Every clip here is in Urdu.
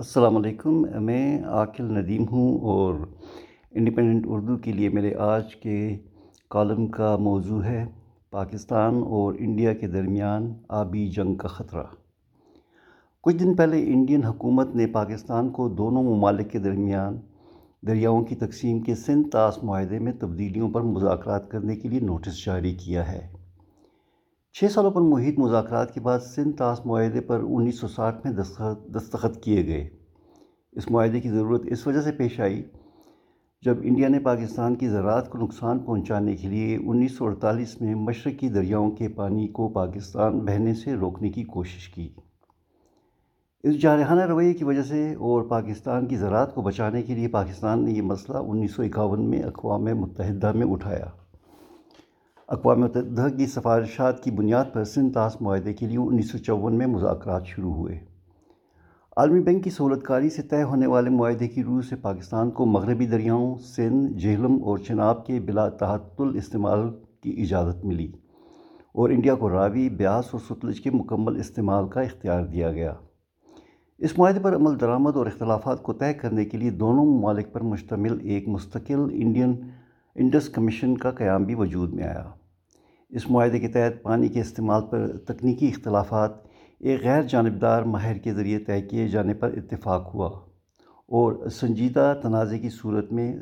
السلام علیکم، میں عاقل ندیم ہوں اور انڈیپینڈنٹ اردو کے لیے میرے آج کے کالم کا موضوع ہے پاکستان اور انڈیا کے درمیان آبی جنگ کا خطرہ۔ کچھ دن پہلے انڈین حکومت نے پاکستان کو دونوں ممالک کے درمیان دریاؤں کی تقسیم کے سن تاس معاہدے میں تبدیلیوں پر مذاکرات کرنے کے لیے نوٹس جاری کیا ہے۔ چھ سالوں پر محیط مذاکرات کے بعد سندھ تاس معاہدے پر انیس سو ساٹھ میں دستخط دستخط کیے گئے۔ اس معاہدے کی ضرورت اس وجہ سے پیش آئی جب انڈیا نے پاکستان کی زراعت کو نقصان پہنچانے کے لیے انیس سو اڑتالیس میں مشرقی دریاؤں کے پانی کو پاکستان بہنے سے روکنے کی کوشش کی۔ اس جارحانہ رویے کی وجہ سے اور پاکستان کی زراعت کو بچانے کے لیے پاکستان نے یہ مسئلہ انیس سو اکاون میں اقوام متحدہ میں اٹھایا۔ اقوام متحدہ کی سفارشات کی بنیاد پر سندھ تاس معاہدے کے لیے انیس سو چون میں مذاکرات شروع ہوئے۔ عالمی بینک کی سہولت کاری سے طے ہونے والے معاہدے کی روح سے پاکستان کو مغربی دریاؤں، سندھ، جہلم اور چناب کے بلا تحت استعمال کی اجازت ملی اور انڈیا کو راوی، بیاس اور ستلج کے مکمل استعمال کا اختیار دیا گیا۔ اس معاہدے پر عمل درآمد اور اختلافات کو طے کرنے کے لیے دونوں ممالک پر مشتمل ایک مستقل انڈین انڈس کمیشن کا قیام بھی وجود میں آیا۔ اس معاہدے کے تحت پانی کے استعمال پر تکنیکی اختلافات ایک غیر جانبدار ماہر کے ذریعے طے کیے جانے پر اتفاق ہوا اور سنجیدہ تنازع کی صورت میں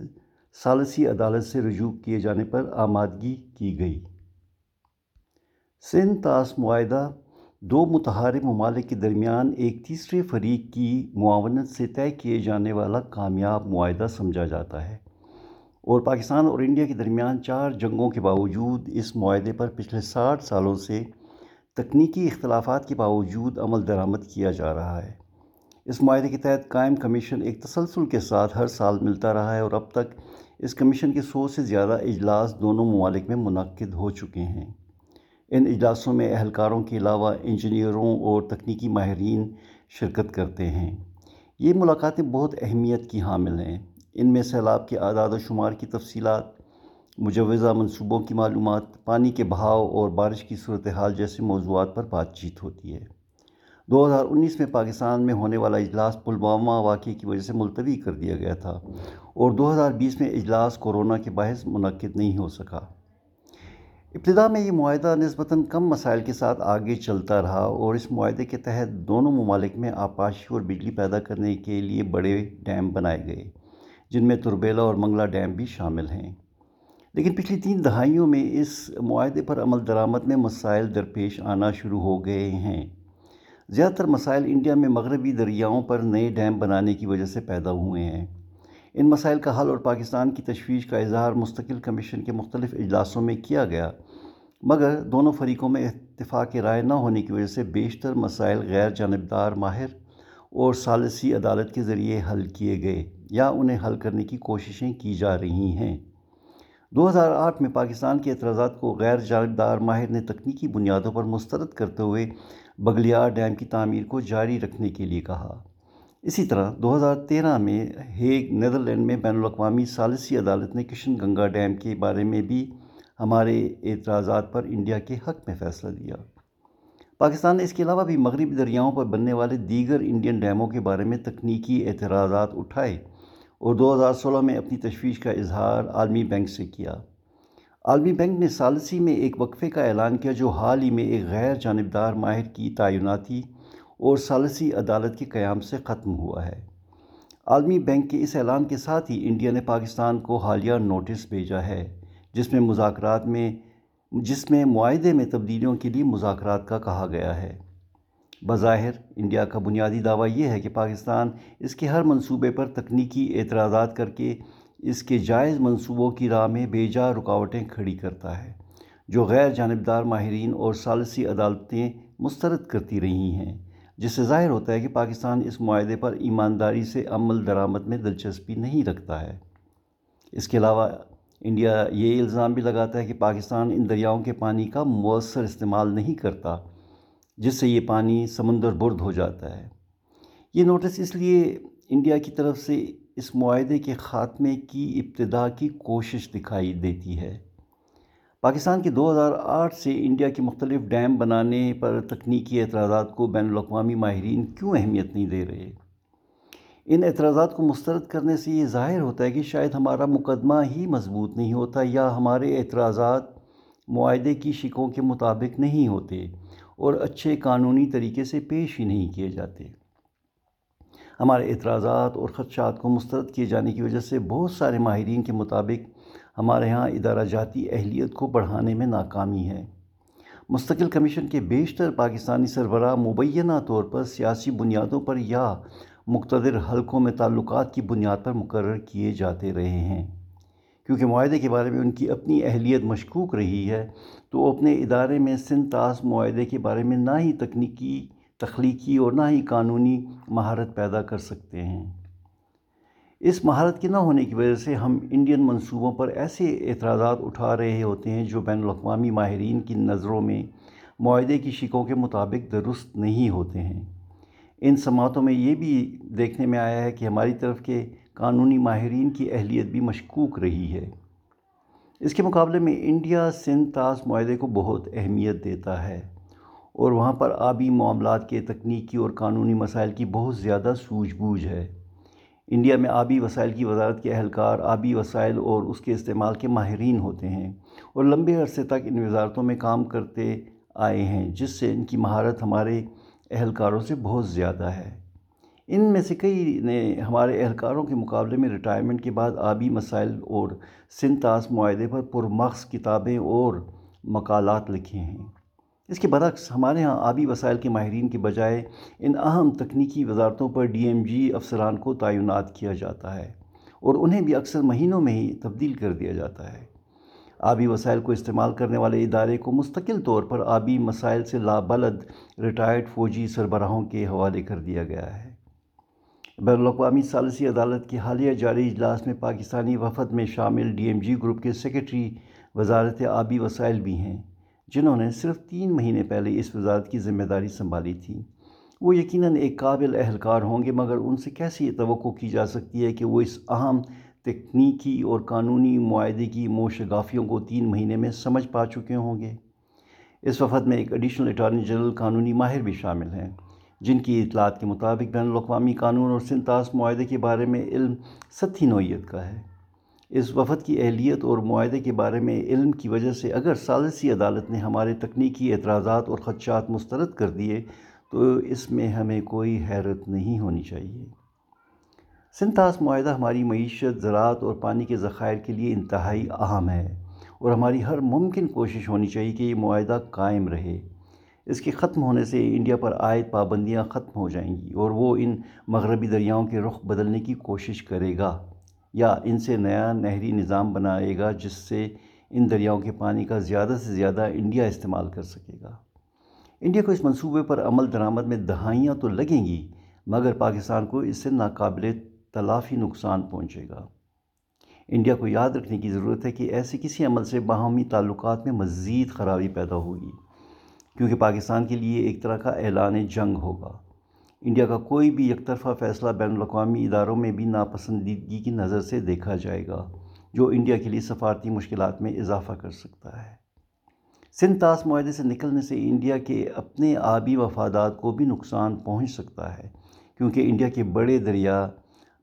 ثالثی عدالت سے رجوع کیے جانے پر آمادگی کی گئی۔ سندھ تاس معاہدہ دو متحارب ممالک کے درمیان ایک تیسرے فریق کی معاونت سے طے کیے جانے والا کامیاب معاہدہ سمجھا جاتا ہے۔ اور پاکستان اور انڈیا کے درمیان چار جنگوں کے باوجود اس معاہدے پر پچھلے ساٹھ سالوں سے تکنیکی اختلافات کے باوجود عمل درآمد کیا جا رہا ہے۔ اس معاہدے کے تحت قائم کمیشن ایک تسلسل کے ساتھ ہر سال ملتا رہا ہے اور اب تک اس کمیشن کے سو سے زیادہ اجلاس دونوں ممالک میں منعقد ہو چکے ہیں۔ ان اجلاسوں میں اہلکاروں کے علاوہ انجینئروں اور تکنیکی ماہرین شرکت کرتے ہیں۔ یہ ملاقاتیں بہت اہمیت کی حامل ہیں۔ ان میں سیلاب کے اعداد و شمار کی تفصیلات، مجوزہ منصوبوں کی معلومات، پانی کے بہاؤ اور بارش کی صورتحال جیسے موضوعات پر بات چیت ہوتی ہے۔ دو ہزار انیس میں پاکستان میں ہونے والا اجلاس پلوامہ واقعے کی وجہ سے ملتوی کر دیا گیا تھا اور دو ہزار بیس میں اجلاس کورونا کے باعث منعقد نہیں ہو سکا۔ ابتدا میں یہ معاہدہ نسبتاً کم مسائل کے ساتھ آگے چلتا رہا اور اس معاہدے کے تحت دونوں ممالک میں آپاشی اور بجلی پیدا کرنے کے لیے بڑے ڈیم بنائے گئے۔ جن میں تربیلا اور منگلہ ڈیم بھی شامل ہیں۔ لیکن پچھلی تین دہائیوں میں اس معاہدے پر عمل درآمد میں مسائل درپیش آنا شروع ہو گئے ہیں۔ زیادہ تر مسائل انڈیا میں مغربی دریاؤں پر نئے ڈیم بنانے کی وجہ سے پیدا ہوئے ہیں۔ ان مسائل کا حل اور پاکستان کی تشویش کا اظہار مستقل کمیشن کے مختلف اجلاسوں میں کیا گیا، مگر دونوں فریقوں میں اتفاق رائے نہ ہونے کی وجہ سے بیشتر مسائل غیر جانبدار ماہر اور ثالثی عدالت کے ذریعے حل کیے گئے۔ یا انہیں حل کرنے کی کوششیں کی جا رہی ہیں۔ دو ہزار آٹھ میں پاکستان کے اعتراضات کو غیر جانبدار ماہر نے تکنیکی بنیادوں پر مسترد کرتے ہوئے بغلیار ڈیم کی تعمیر کو جاری رکھنے کے لیے کہا۔ اسی طرح دو ہزار تیرہ میں ہیگ، نیدرلینڈ میں بین الاقوامی ثالثی عدالت نے کشن گنگا ڈیم کے بارے میں بھی ہمارے اعتراضات پر انڈیا کے حق میں فیصلہ دیا پاکستان نے اس کے علاوہ بھی مغربی دریاؤں پر بننے والے دیگر انڈین ڈیموں کے بارے میں تکنیکی اعتراضات اٹھائے۔ اور دو ہزار سولہ میں اپنی تشویش کا اظہار عالمی بینک سے کیا۔ عالمی بینک نے سالسی میں ایک وقفے کا اعلان کیا جو حال ہی میں ایک غیر جانبدار ماہر کی تعیناتی اور سالسی عدالت کے قیام سے ختم ہوا ہے۔ عالمی بینک کے اس اعلان کے ساتھ ہی انڈیا نے پاکستان کو حالیہ نوٹس بھیجا ہے، جس میں مذاکرات میں، جس میں معاہدے میں تبدیلیوں کے لیے مذاکرات کا کہا گیا ہے۔ بظاہر انڈیا کا بنیادی دعویٰ یہ ہے کہ پاکستان اس کے ہر منصوبے پر تکنیکی اعتراضات کر کے اس کے جائز منصوبوں کی راہ میں بے جا رکاوٹیں کھڑی کرتا ہے، جو غیر جانبدار ماہرین اور ثالثی عدالتیں مسترد کرتی رہی ہیں۔ جس سے ظاہر ہوتا ہے کہ پاکستان اس معاہدے پر ایمانداری سے عمل درآمد میں دلچسپی نہیں رکھتا ہے۔ اس کے علاوہ انڈیا یہ الزام بھی لگاتا ہے کہ پاکستان ان دریاؤں کے پانی کا مؤثر استعمال نہیں کرتا۔ جس سے یہ پانی سمندر برد ہو جاتا ہے۔ یہ نوٹس اس لیے انڈیا کی طرف سے اس معاہدے کے خاتمے کی ابتدا کی کوشش دکھائی دیتی ہے۔ پاکستان کے دو ہزار آٹھ سے انڈیا کے مختلف ڈیم بنانے پر تکنیکی اعتراضات کو بین الاقوامی ماہرین کیوں اہمیت نہیں دے رہے؟ ان اعتراضات کو مسترد کرنے سے یہ ظاہر ہوتا ہے کہ شاید ہمارا مقدمہ ہی مضبوط نہیں ہوتا یا ہمارے اعتراضات معاہدے کی شکوں کے مطابق نہیں ہوتے۔ اور اچھے قانونی طریقے سے پیش ہی نہیں کیے جاتے۔ ہمارے اعتراضات اور خدشات کو مسترد کیے جانے کی وجہ سے بہت سارے ماہرین کے مطابق ہمارے ہاں ادارہ جاتی اہلیت کو بڑھانے میں ناکامی ہے۔ مستقل کمیشن کے بیشتر پاکستانی سربراہ مبینہ طور پر سیاسی بنیادوں پر یا مقتدر حلقوں میں تعلقات کی بنیاد پر مقرر کیے جاتے رہے ہیں۔ کیونکہ معاہدے کے بارے میں ان کی اپنی اہلیت مشکوک رہی ہے، تو وہ اپنے ادارے میں سنتاس معاہدے کے بارے میں نہ ہی تکنیکی، تخلیقی اور نہ ہی قانونی مہارت پیدا کر سکتے ہیں۔ اس مہارت کے نہ ہونے کی وجہ سے ہم انڈین منصوبوں پر ایسے اعتراضات اٹھا رہے ہوتے ہیں جو بین الاقوامی ماہرین کی نظروں میں معاہدے کی شکوں کے مطابق درست نہیں ہوتے ہیں۔ ان سماعتوں میں یہ بھی دیکھنے میں آیا ہے کہ ہماری طرف کے قانونی ماہرین کی اہلیت بھی مشکوک رہی ہے۔ اس کے مقابلے میں انڈیا سندھ تاس معاہدے کو بہت اہمیت دیتا ہے اور وہاں پر آبی معاملات کے تکنیکی اور قانونی مسائل کی بہت زیادہ سوجھ بوجھ ہے۔ انڈیا میں آبی وسائل کی وزارت کے اہلکار، آبی وسائل اور اس کے استعمال کے ماہرین ہوتے ہیں اور لمبے عرصے تک ان وزارتوں میں کام کرتے آئے ہیں، جس سے ان کی مہارت ہمارے اہلکاروں سے بہت زیادہ ہے۔ ان میں سے کئی نے ہمارے اہلکاروں کے مقابلے میں ریٹائرمنٹ کے بعد آبی مسائل اور سنتاس معاہدے پر پرمغز کتابیں اور مقالات لکھے ہیں۔ اس کے برعکس ہمارے ہاں آبی وسائل کے ماہرین کے بجائے ان اہم تکنیکی وزارتوں پر ڈی ایم جی افسران کو تعینات کیا جاتا ہے اور انہیں بھی اکثر مہینوں میں ہی تبدیل کر دیا جاتا ہے۔ آبی وسائل کو استعمال کرنے والے ادارے کو مستقل طور پر آبی مسائل سے لابلد ریٹائرڈ فوجی سربراہوں کے حوالے کر دیا گیا ہے۔ بین الاقوامی ثالثی عدالت کی حالیہ جاری اجلاس میں پاکستانی وفد میں شامل ڈی ایم جی گروپ کے سیکرٹری وزارت آبی وسائل بھی ہیں، جنہوں نے صرف تین مہینے پہلے اس وزارت کی ذمہ داری سنبھالی تھی۔ وہ یقیناً ایک قابل اہلکار ہوں گے، مگر ان سے کیسی یہ توقع کی جا سکتی ہے کہ وہ اس اہم تکنیکی اور قانونی معاہدے کی موشگافیوں کو تین مہینے میں سمجھ پا چکے ہوں گے؟ اس وفد میں ایک ایڈیشنل اٹارنی جنرل قانونی ماہر بھی شامل ہیں۔ جن کی اطلاعات کے مطابق بین الاقوامی قانون اور سنتاس معاہدے کے بارے میں علم سطحی نوعیت کا ہے۔ اس وفد کی اہلیت اور معاہدے کے بارے میں علم کی وجہ سے اگر ثالثی عدالت نے ہمارے تکنیکی اعتراضات اور خدشات مسترد کر دیے، تو اس میں ہمیں کوئی حیرت نہیں ہونی چاہیے۔ سنتاس معاہدہ ہماری معیشت، زراعت اور پانی کے ذخائر کے لیے انتہائی اہم ہے اور ہماری ہر ممکن کوشش ہونی چاہیے کہ یہ معاہدہ قائم رہے۔ اس کے ختم ہونے سے انڈیا پر عائد پابندیاں ختم ہو جائیں گی اور وہ ان مغربی دریاؤں کے رخ بدلنے کی کوشش کرے گا یا ان سے نیا نہری نظام بنائے گا جس سے ان دریاؤں کے پانی کا زیادہ سے زیادہ انڈیا استعمال کر سکے گا۔ انڈیا کو اس منصوبے پر عمل درآمد میں دہائیاں تو لگیں گی، مگر پاکستان کو اس سے ناقابل تلافی نقصان پہنچے گا۔ انڈیا کو یاد رکھنے کی ضرورت ہے کہ ایسے کسی عمل سے باہمی تعلقات میں مزید خرابی پیدا ہوگی۔ کیونکہ پاکستان کے لیے ایک طرح کا اعلان جنگ ہوگا۔ انڈیا کا کوئی بھی یک طرفہ فیصلہ بین الاقوامی اداروں میں بھی ناپسندیدگی کی نظر سے دیکھا جائے گا، جو انڈیا کے لیے سفارتی مشکلات میں اضافہ کر سکتا ہے۔ سندھ تاس معاہدے سے نکلنے سے انڈیا کے اپنے آبی وفادات کو بھی نقصان پہنچ سکتا ہے، کیونکہ انڈیا کے بڑے دریا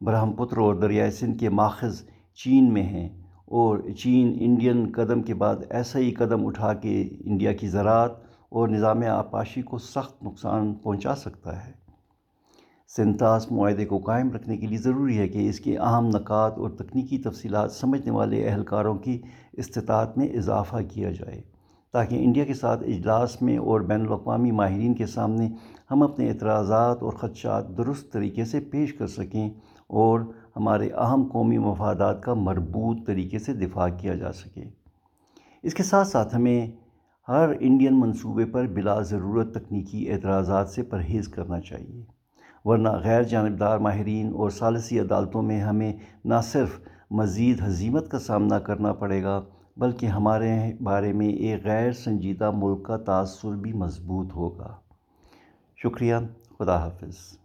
برہم پتر اور دریائے سندھ کے ماخذ چین میں ہیں اور چین انڈین قدم کے بعد ایسا ہی قدم اٹھا کے انڈیا کی زراعت اور نظام آپاشی کو سخت نقصان پہنچا سکتا ہے۔ سنتاس معاہدے کو قائم رکھنے کے لیے ضروری ہے کہ اس کے اہم نکات اور تکنیکی تفصیلات سمجھنے والے اہلکاروں کی استطاعت میں اضافہ کیا جائے تاکہ انڈیا کے ساتھ اجلاس میں اور بین الاقوامی ماہرین کے سامنے ہم اپنے اعتراضات اور خدشات درست طریقے سے پیش کر سکیں اور ہمارے اہم قومی مفادات کا مربوط طریقے سے دفاع کیا جا سکے۔ اس کے ساتھ ساتھ ہمیں ہر انڈین منصوبے پر بلا ضرورت تکنیکی اعتراضات سے پرہیز کرنا چاہیے، ورنہ غیر جانبدار ماہرین اور ثالثی عدالتوں میں ہمیں نہ صرف مزید حزیمت کا سامنا کرنا پڑے گا، بلکہ ہمارے بارے میں ایک غیر سنجیدہ ملک کا تاثر بھی مضبوط ہوگا۔ شکریہ، خدا حافظ۔